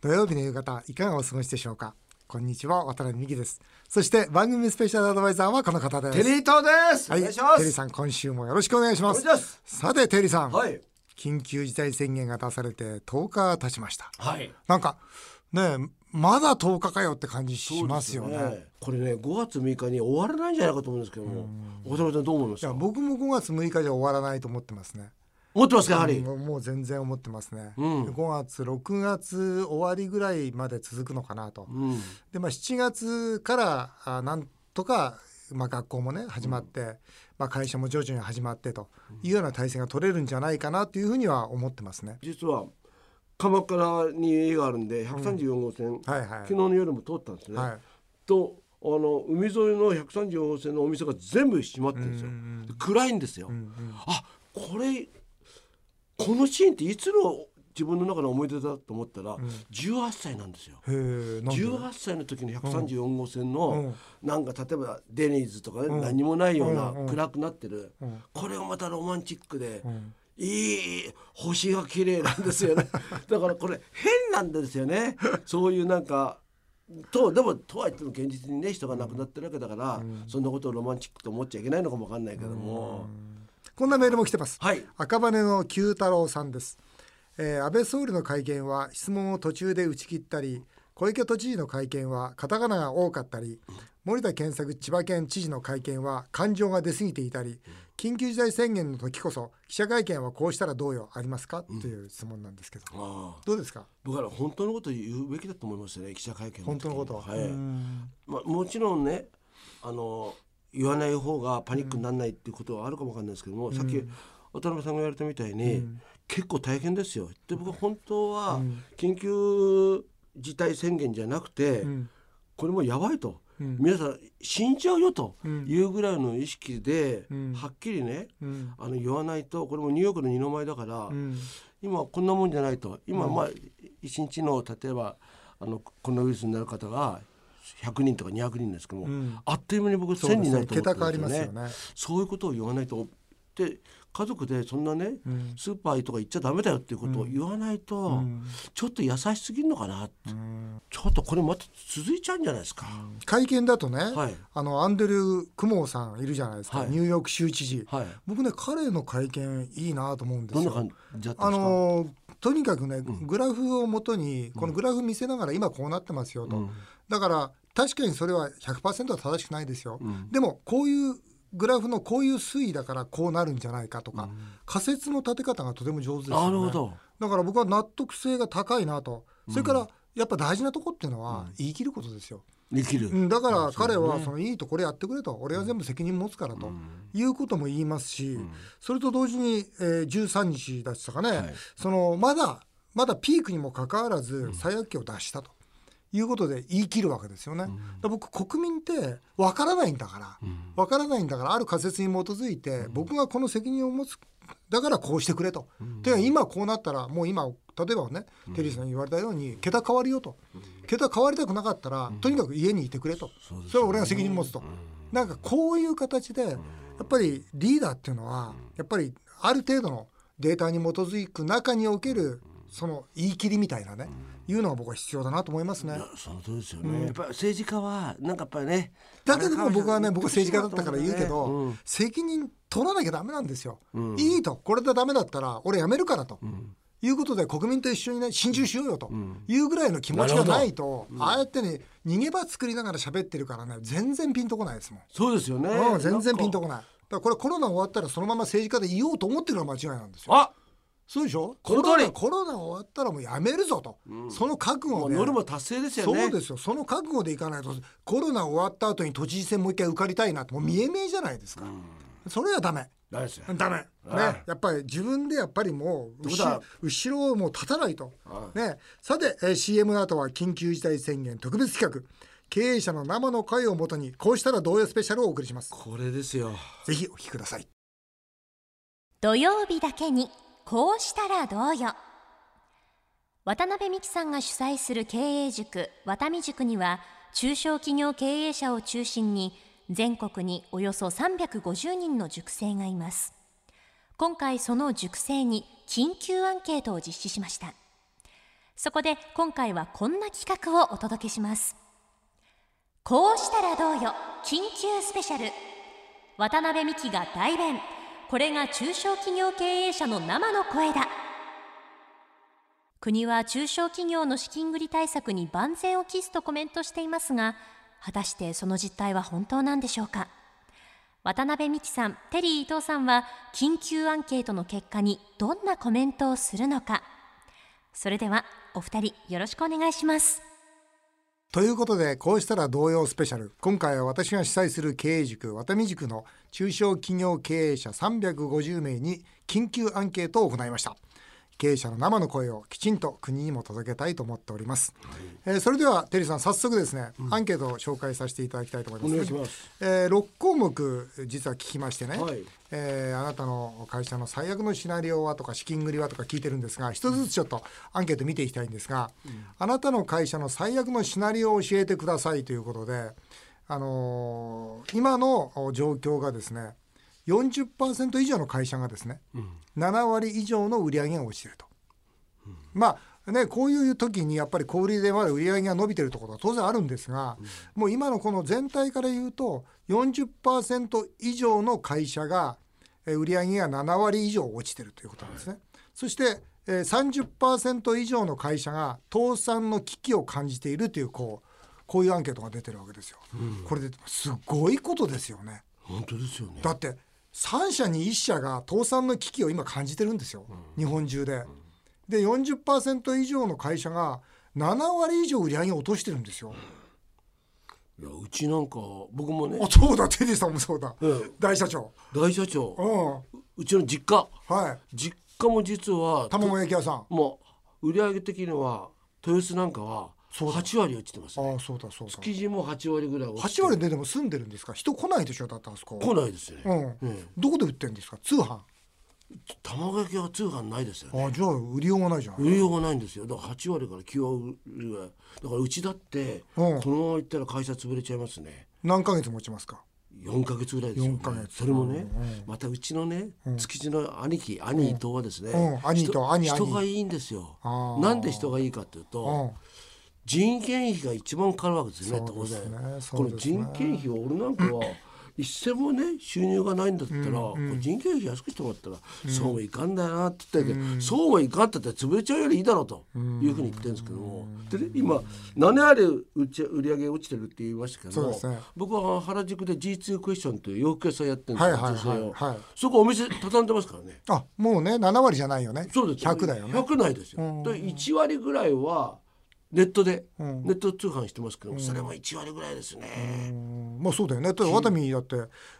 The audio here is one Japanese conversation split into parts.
土曜日の夕方いかがお過ごしでしょうか？こんにちは渡辺美希です。そして番組スペシャルアドバイザーはこの方です。テリー東です。はいお願いします。テリーさん今週もよろしくお願いします。お願いします。さてテリーさん、はい。緊急事態宣言が出されて10日経ちました。はい。なんかねまだ10日かよって感じしますよね。そうですこれね、5月6日に終わらないんじゃないかと思うんですけども、渡辺さんどう思いますか？いや僕も5月6日じゃ終わらないと思ってますね思ってますかやはり？もうもう全然思ってますね、うん5月6月終わりぐらいまで続くのかなと、うん。でまあ7月からあなんとか、まあ、学校もね始まって、まあ、会社も徐々に始まってというような体制が取れるんじゃないかなというふうには思ってますね。実は鎌倉に家があるんで、134号線、はいはい昨日の夜も通ったんですね。はいと。あの海沿いの134号線のお店が全部閉まってるんですよ。で暗いんですよ。あ、これこのシーンっていつの自分の中の思い出だと思ったら、18歳なんですよ。へえなんで？18歳の時の134号線の、うん。なんか例えばデニーズとかね、何もないような、うんうん暗くなってる、ん。これがまたロマンチックで、ん。いい星が綺麗なんですよね。だからこれ変なんですよね。そういうなんかとでもとは言っても現実にね人が亡くなってるわけだから、そんなことをロマンチックと思っちゃいけないのかもわかんないけども、こんなメールも来てます。はい。赤羽の九太郎さんです、えー安倍総理の会見は質問を途中で打ち切ったり小池都知事の会見はカタカナが多かったり森田健作千葉県知事の会見は感情が出過ぎていたり緊急事態宣言の時こそ記者会見はこうしたらどうよありますか、という質問なんですけど。どうですか？僕は本当のことを言うべきだと思いますね記者会見本当のこと、はい、うん。まあ、もちろんねあの言わない方がパニックにならないっていうことはあるかもわかんないですけども、さっき渡辺さんが言われたみたいに、結構大変ですよ。で僕は本当は緊急事態宣言じゃなくて、ん。これもうやばいと、皆さん死んじゃうよとん。いうぐらいの意識で、ん。はっきりね、うん。あの言わないとこれもニューヨークの二の舞だから、うん。今こんなもんじゃないと。今まあ一日の例えばあのコロナウイルスになる方が100人とか200人ですけども、ん。あっという間に僕1000そうですね。になると思ってますよね。そういうことを言わないとで家族でそんなね、スーパーとか行っちゃダメだよっていうことを言わないと、ちょっと優しすぎるのかなって、ちょっとこれまた続いちゃうんじゃないですか、会見だとね、はい。あのアンドリュー・クモーさんいるじゃないですか、はい。ニューヨーク州知事、はい。僕ね彼の会見いいなと思うんですよ。あのとにかくね、グラフをもとにこのグラフ見せながら今こうなってますよと、だから確かにそれは100%は正しくないですよ、でもこういうグラフのこういう推移だからこうなるんじゃないかとか、仮説の立て方がとても上手ですよね。なるほど。だから僕は納得性が高いなと。それからやっぱ大事なとこっていうのは言い切ることですよ、生きる、うん、だから彼はそのいいとこれやってくれと。俺は全部責任持つからということも言いますし、それと同時に、えー13日でしたかね、はい。そのまだまだピークにもかかわらず最悪期を出したと。いうことで言い切るわけですよね。僕国民ってわからないんだから。わからないんだからある仮説に基づいて僕がこの責任を持つだからこうしてくれと。てか今こうなったらもう今例えばねテリーさんに言われたように桁変わるよと。桁変わりたくなかったらとにかく家にいてくれと。それは俺が責任持つと。なんかこういう形でやっぱりリーダーっていうのはやっぱりある程度のデータに基づく中におけるその言い切りみたいなねいうのが僕は必要だなと思いますね。その通りですよね、やっぱり政治家はなんかやっぱりねだけども僕はね僕は政治家だったから言うけど、うん。責任取らなきゃダメなんですよ、いいと。これでダメだったら俺辞めるからと、いうことで国民と一緒にね心中しようよというぐらいの気持ちがないと、ああやってね逃げ場作りながら喋ってるからね全然ピンとこないですもん、そうですよね、うん、全然ピンとここない。だからこれコロナ終わったらそのまま政治家でいようと思ってるのが間違いなんですよ。あそうでしょ？コロナコロナ終わったらもうやめるぞと、その覚悟で。もうノルマ達成ですよね。そうですよ。その覚悟でいかないとコロナ終わった後に都知事選もう一回受かりたいなってもう見え見えじゃないですか、それはダメ。ダメですよダメ。ね。やっぱり自分でやっぱりもう後ろをもう立たないと。あね。さて、えー CM の後は緊急事態宣言特別企画。経営者の生の声をもとにこうしたらどうよスペシャルをお送りします。これですよ。ぜひお聞きください。土曜日だけにこうしたらどうよ。渡辺美樹さんが主催する経営塾渡美塾には中小企業経営者を中心に全国におよそ350人の塾生がいます。今回その塾生に緊急アンケートを実施しました。そこで今回はこんな企画をお届けします。こうしたらどうよ緊急スペシャル。渡辺美希が代弁。これが中小企業経営者の生の声だ。国は中小企業の資金繰り対策に万全を期すとコメントしていますが果たしてその実態は本当なんでしょうか？渡辺美樹さんテリー伊藤さんは緊急アンケートの結果にどんなコメントをするのか？それではお二人よろしくお願いします。ということでこうしたら同様スペシャル。今回は私が主催する経営塾渡美塾の中小企業経営者350名に緊急アンケートを行いました。経営者の生の声をきちんと国にも届けたいと思っております、はい、えー、それではテリーさん早速ですね、うん、アンケートを紹介させていただきたいと思います。ます、えー、6項目実は聞きましてね、はい、えー、あなたの会社の最悪のシナリオはとか資金繰りはとか聞いてるんですが一つずつちょっとアンケート見ていきたいんですが、うん、あなたの会社の最悪のシナリオを教えてくださいということであのー、今の状況がですね40%以上の会社がですね、うん、7割以上の売り上げが落ちてると。うん、まあね、こういう時にやっぱり小売りでまだ売り上げが伸びてるところは当然あるんですが、うん、もう今のこの全体から言うと40%以上の会社が売り上げが7割以上落ちてるということなんですね。はい、そして30%以上の会社が倒産の危機を感じているというこうこういうアンケートが出てるわけですよ。これですごいことですよね。本当ですよね。だって3社に1社が倒産の危機を今感じてるんですよ、日本中で。で40%以上の会社が7割以上売り上げを落としてるんですよ。いやうちなんか僕もね。あそうだ。テディさんもそうだ、うん、大社長。大社長、うん、うちの実家。はい。実家も実は卵焼き屋さん。もう売上的には豊洲なんかは8割落ちてます、ね、あそうだそうだ。築地も8割ぐらい落ちて8割ででも住んでるんですか？人来ないでしょだったあそこ。来ないですよね、うん、うん、どこで売ってんですか？通販。卵焼きは通販ないですよ、ね、あじゃあ売りようがないじゃん。売りようがないんですよ。だから8割から9割ぐらい。だからうちだって、このままいったら会社潰れちゃいますね。何ヶ月持ちますか？4か月ぐらいですよ、ね、それもね、またうちのね、築地の兄貴兄伊藤はですね、兄と兄人がいいんですよ。なんで人がいいかというと、人件費が一番かかるわけですね当然、ね、この人件費を俺なんかは、一銭もね収入がないんだったら、うんうん、人件費安くしてもらったら、うん、そうもいかんだよなって言ったけど、うん、そうもいかんって言ったら潰れちゃうよりいいだろうというふうに言ってるんですけども、でね今何あれ売売り上げ落ちてるって言いましたけど、ね、僕は原宿で G2 クエスチョンという洋服屋さんやってるんですよ、はいはいはいはい、そこお店畳んでますからね。あもうね7割じゃないよね。そうです100だよね。100ないですよ、で1割ぐらいはネットで、うん、ネット通販してますけど、それも1割ぐらいですね。まあそうだよね。だワタミだって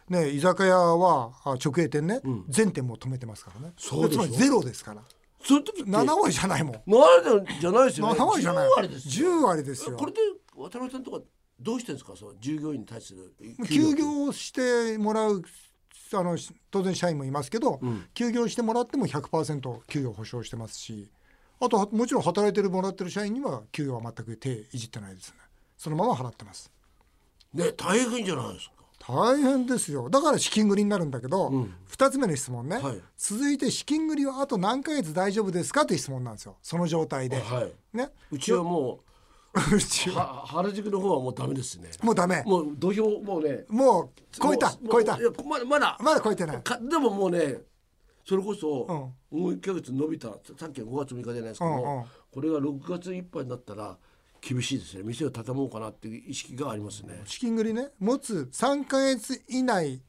ね居酒屋は直営店ね、全店も止めてますからね。そうつまりゼロですから。その時7割じゃないもん。7割じゃないですよね。7割じゃない。10割です10割ですよ。これで渡辺さんとかどうしてんですか？その従業員に対する休業してもらうあの当然社員もいますけど、うん、休業してもらっても100%給与保証してますしあともちろん働いてるもらってる社員には給与は全く手いじってないですね。そのまま払ってます。ね大変じゃないですか。大変ですよ。だから資金繰りになるんだけど、うん、2つ目の質問ね、はい、続いて資金繰りはあと何ヶ月大丈夫ですかっていう質問なんですよ。その状態で、はい、ね、うちはもう うちは。原宿の方はもうダメですね。もうダメ。もう土俵もうねもう超えた超えた。まだまだ。まだ超えてない。でももうねそれこそ、もう1か月伸びたさっきは5月6日じゃないですけど、うんうん、これが6月いっぱいになったら厳しいですね。店を畳もうかなっていう意識がありますね。資金繰りね。持つ3か月以内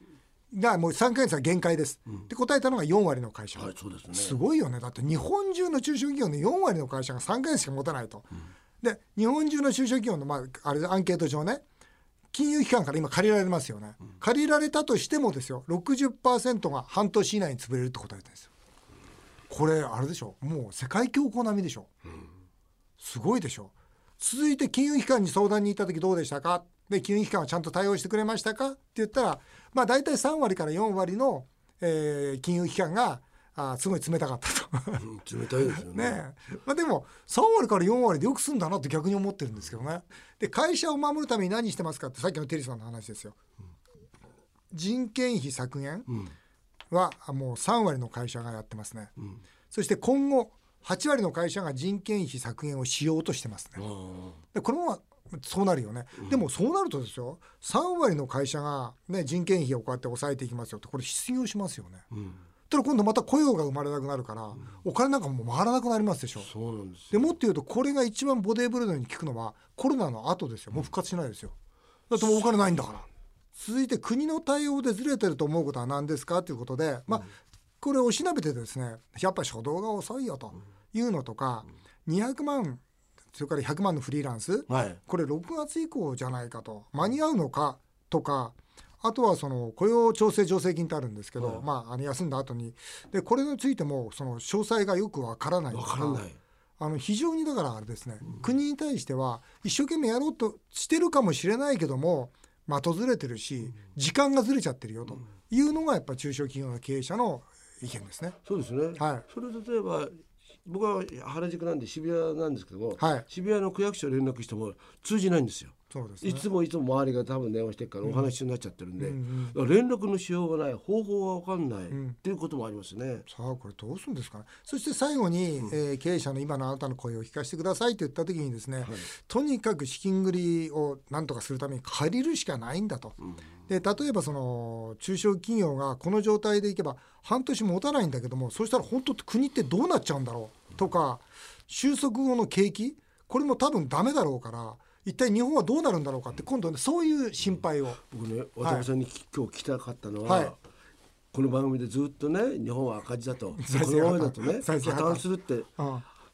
がもう3か月は限界です、うん、って答えたのが4割の会社、はいそうですね、すごいよね。だって日本中の中小企業の4割の会社が3か月しか持たないと、うん、で日本中の中小企業の、まあ、あれアンケート上ね金融機関から今借りられますよね、うん、借りられたとしてもですよ60%が半年以内に潰れるって答えてるんですよ。これあれでしょもう世界恐慌並みでしょ、う。ん、すごいでしょ続いて金融機関に相談に行った時どうでしたか？で金融機関はちゃんと対応してくれましたか？って言ったらまあ大体3割から4割の、えー、金融機関があすごい冷たかったと。冷たいですよね。ねまあ、でも3割から4割でよくすんだなって逆に思ってるんですけどね。で会社を守るために何してますかってさっきのテリーさんの話ですよ、うん、人件費削減はもう3割の会社がやってますね、うん、そして今後8割の会社が人件費削減をしようとしてますね。でこのままそうなるよね、うん、でもそうなるとですよ。3割の会社が、ね、人件費をこうやって抑えていきますよってこれ失業しますよね。うんたら今度また雇用が生まれなくなるから、うん、お金なんかも回らなくなりますでしょ。そうなんですでもっと言うとこれが一番ボディーブルドに効くのはコロナの後ですよ。もう復活しないですよ。だってもうお金ないんだから。続いて国の対応でずれてると思うことは何ですかということで、まあ、これを調べてですねやっぱり初動が遅いよというのとか、200万それから100万のフリーランス、はい、これ6月以降じゃないかと間に合うのかとかあとはその雇用調整助成金ってあるんですけど、はい、まあ、あの休んだ後に。でこれについてもその詳細がよくわからないとかあの非常にだからあれですね、うん、国に対しては一生懸命やろうとしてるかもしれないけども的ずれてるし時間がずれちゃってるよというのがやっぱ中小企業の経営者の意見ですね。そうですね。はい。それ例えば僕は原宿なんで渋谷なんですけども、はい、渋谷の区役所連絡しても通じないんですよ。そうです、ね、いつもいつも周りが多分電話してるからお話になっちゃってるんで、うんうん、連絡のしようがない方法が分かんない、うん、っていうこともありますね。さあこれどうするんですかね。そして最後に、うん、えー、経営者の今のあなたの声を聞かせてくださいと言った時にですね、はい、とにかく資金繰りを何とかするために借りるしかないんだと。うん。で例えばその中小企業がこの状態でいけば半年持たないんだけどもそしたら本当国ってどうなっちゃうんだろうとか収束後の景気これも多分ダメだろうから一体日本はどうなるんだろうかって今度ねそういう心配を。僕ね渡辺さんに、はい、今日聞きたかったのは、はい、この番組でずっとね日本は赤字だとこのままだとね破綻するって、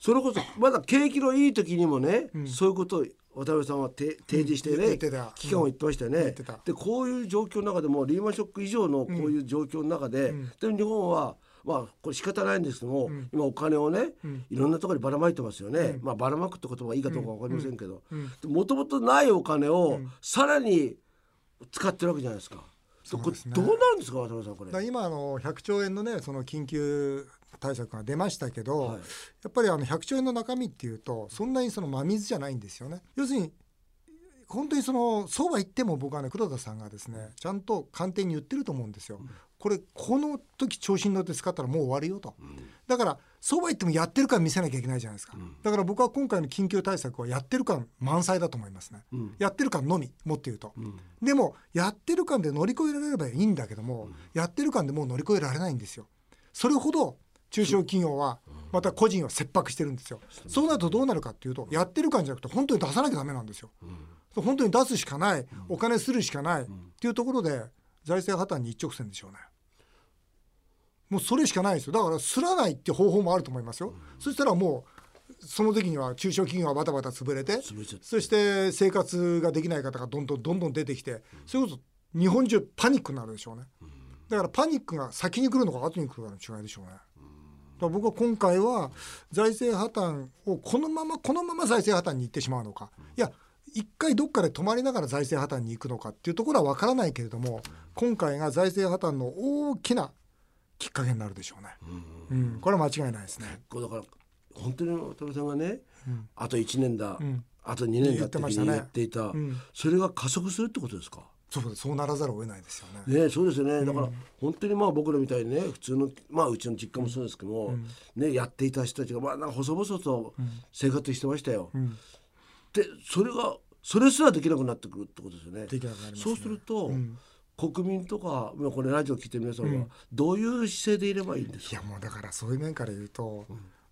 それこそまだ景気のいい時にもね、うん、そういうことを渡辺さんは提示してね、期間を言ってましたよね、でこういう状況の中でもリーマンショック以上のこういう状況の中で、で日本はまあこれ仕方ないんですけども、うん、今お金をね、うん、いろんなところにばらまいてますよね、うん、まあばらまくって言葉はいいかどうか分かりませんけど。もともとないお金をさらに使ってるわけじゃないですか。そこ、ね、どうなるんですか渡辺さんこれ？今あの100兆円のねその緊急対策が出ましたけど、はい、やっぱりあの100兆円の中身っていうとそんなにその真水じゃないんですよね。要するに本当にそのそうは言っても僕はね黒田さんがですねちゃんと官邸に言ってると思うんですよ。これこの時調子に乗って使ったらもう終わるよと、うん、だからそうは言ってもやってる感見せなきゃいけないじゃないですか、うん、だから僕は今回の緊急対策はやってる感満載だと思いますね、うん、やってる感のみもっと言うと、でもやってる感で乗り越えられればいいんだけども、やってる感でもう乗り越えられないんですよ。それほど中小企業はまた個人を切迫してるんですよ、そうなるとどうなるかっていうとやってる感じゃなくて本当に出さなきゃダメなんですよ、本当に出すしかない。お金するしかない。っていうところで財政破綻に一直線でしょうね。もうそれしかないですよ。だからすらないって方法もあると思いますよ、うん、そしたらもうその時には中小企業はバタバタ潰れてそして生活ができない方がどんどんどんどん出てきて、うん、それこそ日本中パニックになるでしょうね、うん、だからパニックが先に来るのか後に来るかの違いでしょうね。だ僕は今回は財政破綻をこのままこのまま財政破綻に行ってしまうのか、いや一回どっかで止まりながら財政破綻に行くのかっていうところは分からないけれども今回が財政破綻の大きなきっかけになるでしょうね。うん、うん、これは間違いないですね。これだから本当に渡辺さんがね、うん、あと1年だ、うん、あと2年だって言っていた、ね、それが加速するってことですか？そう そうならざるを得ないですよね。ねそうですよね。だから本当にまあ僕らみたいにね普通のまあうちの実家もそうですけども、ねやっていた人たちがまあなんか細々と生活してましたよ。でそれがそれすらできなくなってくるってことですよね。ね。そうすると、国民とかこれラジオ聞いてる皆さんはどういう姿勢でいればいいんですか、いやもうだからそういう面から言うと、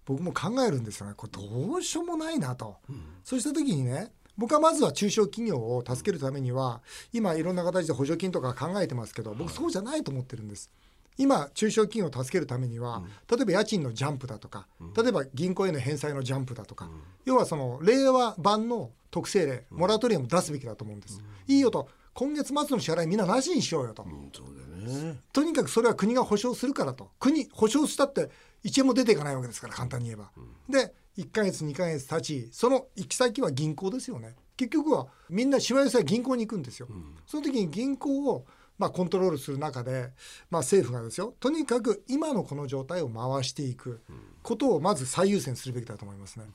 僕も考えるんですよね。これどうしようもないなと、うん、そうした時にね僕はまずは中小企業を助けるためには今いろんな形で補助金とか考えてますけど僕そうじゃないと思ってるんです。今中小企業を助けるためには、例えば家賃のジャンプだとか、例えば銀行への返済のジャンプだとか、要はその令和版の特性例モラトリアム出すべきだと思うんです。いいよと。今月末の支払いみんななしにしようよと、うん、ね、とにかくそれは国が保証するからと。国保証したって1円も出ていかないわけですから簡単に言えば、うん、で1か月2か月経ちその行き先は銀行ですよね。結局はみんなしわ寄せは銀行に行くんですよ、うん、その時に銀行をまあ、コントロールする中で、まあ、政府がですよとにかく今のこの状態を回していくことをまず最優先するべきだと思いますね。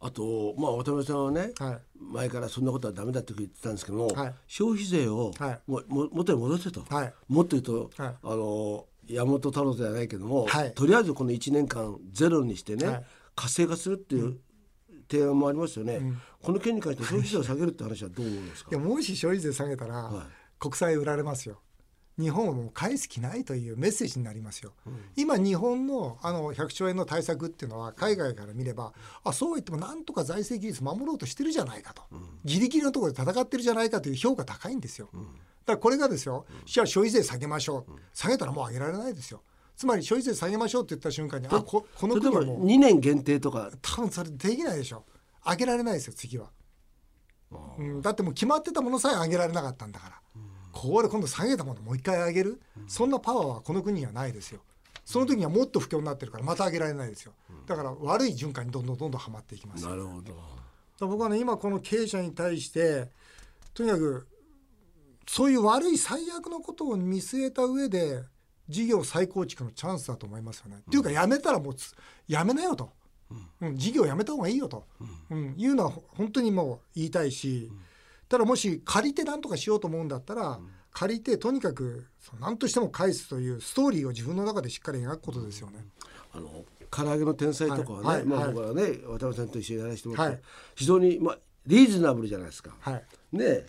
あと、まあ、渡辺さんはね、はい、前からそんなことはだめだって言ってたんですけども、はい、消費税をも、も元に戻せと、はい、もっと言うと、はい、あの山本太郎じゃないけども、とりあえずこの1年間ゼロにしてね、活性化するっていう提案もありますよね、この件に関して消費税を下げるって話はどう思うんですか？いやもし消費税下げたら、はい。国債売られますよ。日本はもう返す気ないというメッセージになりますよ、今日本のあの100兆円の対策っていうのは海外から見ればあそうは言ってもなんとか財政規律守ろうとしてるじゃないかと、ギリギリのところで戦ってるじゃないかという評価高いんですよ、だからこれがですよじゃあ消費税下げましょう、下げたらもう上げられないですよつまり消費税下げましょうって言った瞬間にあここの国はもう2年限定とか。多分それできないでしょ上げられないですよ次は、うん、だってもう決まってたものさえ上げられなかったんだから、これ今度下げたものもう一回上げる、そんなパワーはこの国にはないですよ。その時にはもっと不況になってるからまた上げられないですよ。だから悪い循環にどんどんどんどんはまっていきますなるほど僕はね今この経営者に対してとにかくそういう悪い最悪のことを見据えた上で事業再構築のチャンスだと思いますよね。っていうかやめたらもうつやめなよと、うん。事業やめた方がいいよと、うん。いうのはほ本当にもう言いたいし、ただもし借りて何とかしようと思うんだったら、借りてとにかく何としても返すというストーリーを自分の中でしっかり描くことですよね。あの唐揚げの天才とかはね、まあ、はい。はい。僕はね渡辺さんと一緒にやらせてもらって、はい。非常に、まあ、リーズナブルじゃないですか。はい。ね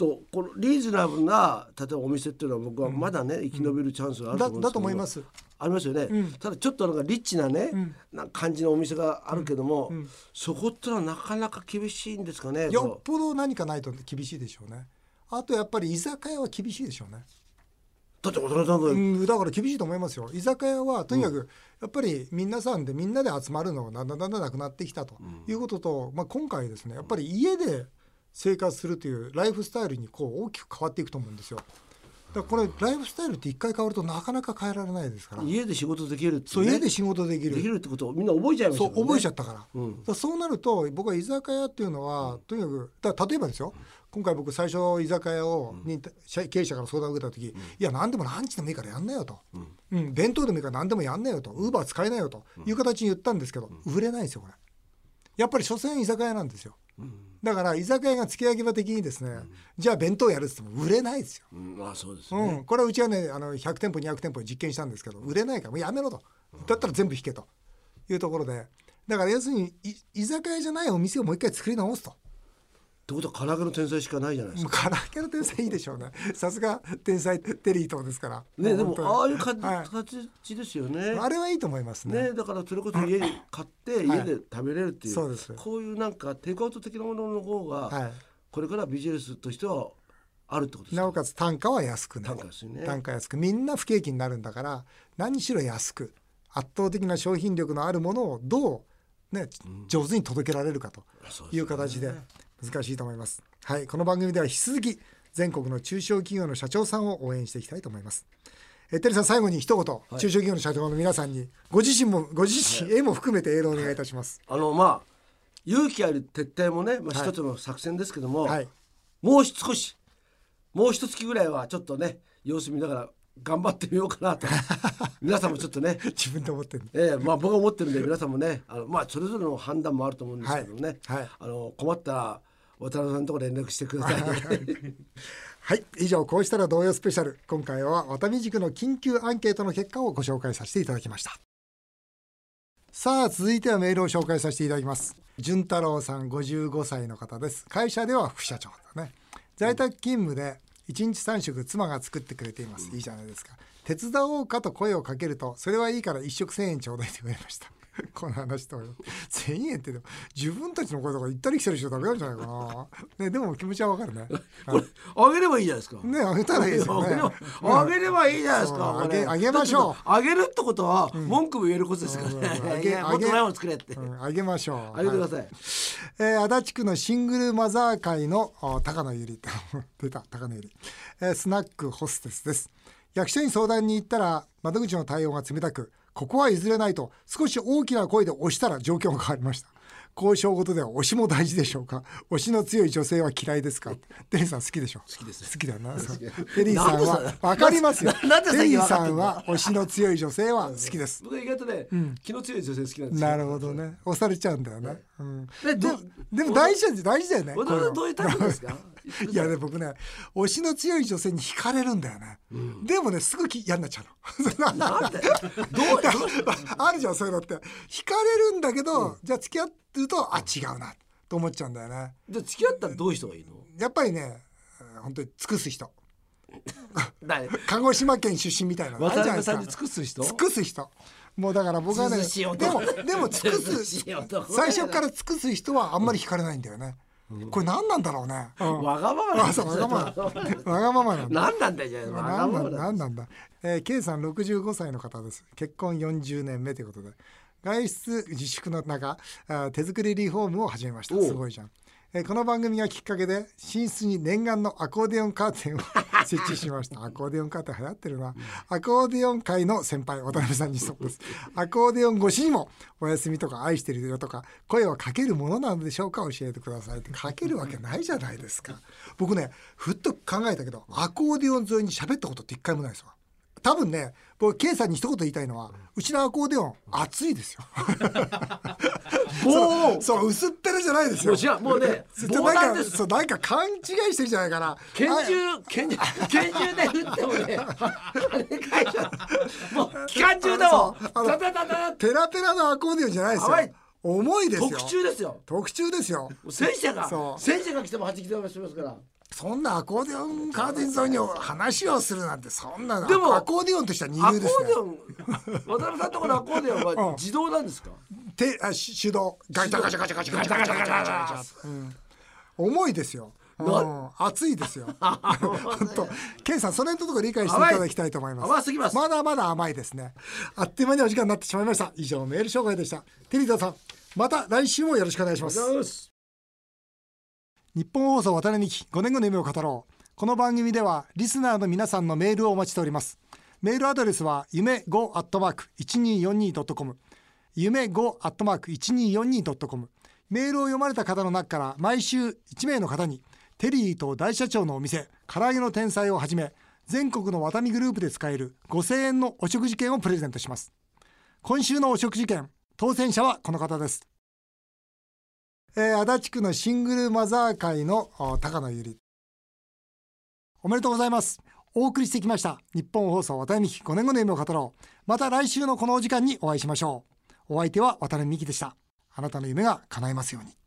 とこのリーズナブルな例えばお店っていうのは僕はまだね、生き延びるチャンスがあるとだ思うんですけど。だと思います。ありますよね、うん。ただちょっとなんかリッチなね、な感じのお店があるけども、ん。そこってのはなかなか厳しいんですかねよっぽど何かないと厳しいでしょうね。あとやっぱり居酒屋は厳しいでしょうね。だって渡辺さん、だから厳しいと思いますよ。居酒屋はとにかくやっぱり皆さんでみんなで集まるのがだんだんだんだんなくなってきたということと、まあ、今回ですねやっぱり家で生活するというライフスタイルにこう大きく変わっていくと思うんですよ。だからこれライフスタイルって一回変わるとなかなか変えられないですから。家で仕事できるって、ね、そう家で仕事できる。できるってことをみんな覚えちゃいましたそう覚えちゃっったから,、うんらそうなると僕は居酒屋っていうのは、とにかくだ例えばですよ。今回僕最初居酒屋を、に社経営者から相談を受けた時、いや何でもランチでもいいからやんなよと、うん。弁当でもいいから何でもやんなよと。ウーバー使えなよという形に言ったんですけど、売れないですよこれ。やっぱり所詮居酒屋なんですよ、だから居酒屋が付け焼き場的にですね、じゃあ弁当やるっつっても売れないですよ。うん、あそうですうね、ん、これはうちはねあの100店舗200店舗で実験したんですけど売れないからもうやめろと。だったら全部引けと。いうところで。だから要するにい居酒屋じゃないお店をもう一回作り直すとってことは唐揚げの天才しかないじゃないですか。唐揚げの天才いいでしょうね。さすが天才テリーとですから。ねでもああいうか、はい。形ですよね。あれはいいと思いますね。ね、だからそれこそ家に買ってはい。家で食べれるっていう、そうです。こういうなんかテイクアウト的なものの方が、はい。これからビジネスとしてはあるってことですか？なおかつ単価は安くなる単価ですよね。単価安く。みんな不景気になるんだから何しろ安く。圧倒的な商品力のあるものをどう、ね、上手に届けられるかという形で難しいと思います。はい、この番組では引き続き全国の中小企業の社長さんを応援していきたいと思います。えテリーさん最後に一言、中小企業の社長の皆さんにご自身もご自身へも含めてエールをお願いいたします。あのまあ勇気ある撤退もね、まあ、一つの作戦ですけども、はい、もう少しもう一月ぐらいはちょっとね様子見ながら頑張ってみようかなと。皆さんもちょっとね。自分で思ってる。ええまあ僕は思ってるんで皆さんもねあのまあそれぞれの判断もあると思うんですけどね、はい。はい。あの困ったら渡辺さんのところ連絡してください、はい、以上こうしたら同様スペシャル。今回はワタミ塾の緊急アンケートの結果をご紹介させていただきました。さあ続いてはメールを紹介させていただきます。潤太郎さん55歳の方です。会社では副社長だね。在宅勤務で1日3食妻が作ってくれています。いいじゃないですか。手伝おうかと声をかけるとそれはいいから1食1000円ちょうだいって言われました この話と1000円ってでも自分たちの声とか行ったり来たりしてダメなんじゃないかな、ね、でも気持ちはわかるね。これあげればいいじゃないですか、ねあげたらいいですよね。あげればいいじゃないですかあげあげましょう。あげるってことは文句も言えることですからうんね、あげもっと前も作れって、うん、あげましょう。あげてください、えー足立区のシングルマザー会のあ高野ゆり出た高野ゆり、えースナックホステスです。役所に相談に行ったら窓口の対応が冷たくここは譲れないと少し大きな声で押したら状況が変わりました。交渉事では推しも大事でしょうか推しの強い女性は嫌いですかテリーさん好きでしょ好きです好きだなテリーさんはなんでそれわかりますよテリーさんは推しの強い女性は好きです僕意外とね、気の強い女性好きなんですなるほどね押されちゃうんだよね、でも大事だ大事だよねどういうタイプですかいやね僕ね推しの強い女性に惹かれるんだよね、でもねすぐ嫌になっちゃうのなんでどうあるじゃんそういうのって惹かれるんだけど、じゃあ付き合ってるとあ違うなと思っちゃうんだよね。じゃあ付き合ったらどういう人がいいの？やっぱりねうん本当に尽くす人。だ鹿児島県出身みたいな渡辺さんに尽くす人？尽くす人。もうだから僕はねで男。もでも尽くす。最初から尽くす人はあんまり惹かれないんだよね、これ何なんだろうね、うん。わがままわがまま。わがまま。なんだ。何なんだよじゃあ。何なんだ。何なんだ、えー、K さん65歳の方です。結婚40年目ということで外出自粛の中手作りリフォームを始めました。すごいじゃん、えーこの番組がきっかけで寝室に念願のアコーディオンカーテンを 設置しました。アコーディオンカーテン流行ってるな。アコーディオン界の先輩渡辺さんにそうです。アコーディオン越しにもお休みとか愛してるよとか声をかけるものなのでしょうか教えてくださいって。かけるわけないじゃないですか。僕ねふっと考えたけどアコーディオン沿いに喋ったことって一回もないですわ多分ね僕 K さんに一言言いたいのはうちのアコーディオン熱いですよ。もう そう薄っぺらじゃないですよ。もうね なんです。かそうなんか勘違いしてるじゃないかな。拳あ銃拳銃拳銃で撃ってもねもう 機関銃だもんタタタタ。ペラペラのアコーディオンじゃないですよ。はい重いですよ。特注ですよ。特注ですよ。戦車が戦車が来ても弾き飛ばしますからそんなアコーディオンカーテン沿いに話をするなんてそんなでもアコーディオンとしては二アコーデ流ですねィオン渡辺さんとこのアコーディオンうんは自動なんですか？手あし手動。ガチャガチャガチャガチャガチャガチャガチャガチャガチャ重いですようん熱いですよ本当ケンさんそれのところ理解していただきたいと思います甘すぎますまだまだ甘いですねあっという間にお時間になってしまいました以上メール紹介でしたテリーダさんまた来週もよろしくお願いします日本放送渡辺美希5年後の夢を語ろう。この番組ではリスナーの皆さんのメールをお待ちしております。メールアドレスは夢 5-1242.com 夢 5-1242.com メールを読まれた方の中から毎週1名の方にテリーと大社長のお店唐揚げの天才をはじめ全国のワタミグループで使える5000円のお食事券をプレゼントします。今週のお食事券当選者はこの方です。えー、足立区のシングルマザー会の高野ゆりおめでとうございます。お送りしてきました。日本放送渡辺美希5年後の夢を語ろう。また来週のこのお時間にお会いしましょう。お相手は渡辺美希でした。あなたの夢が叶いますように。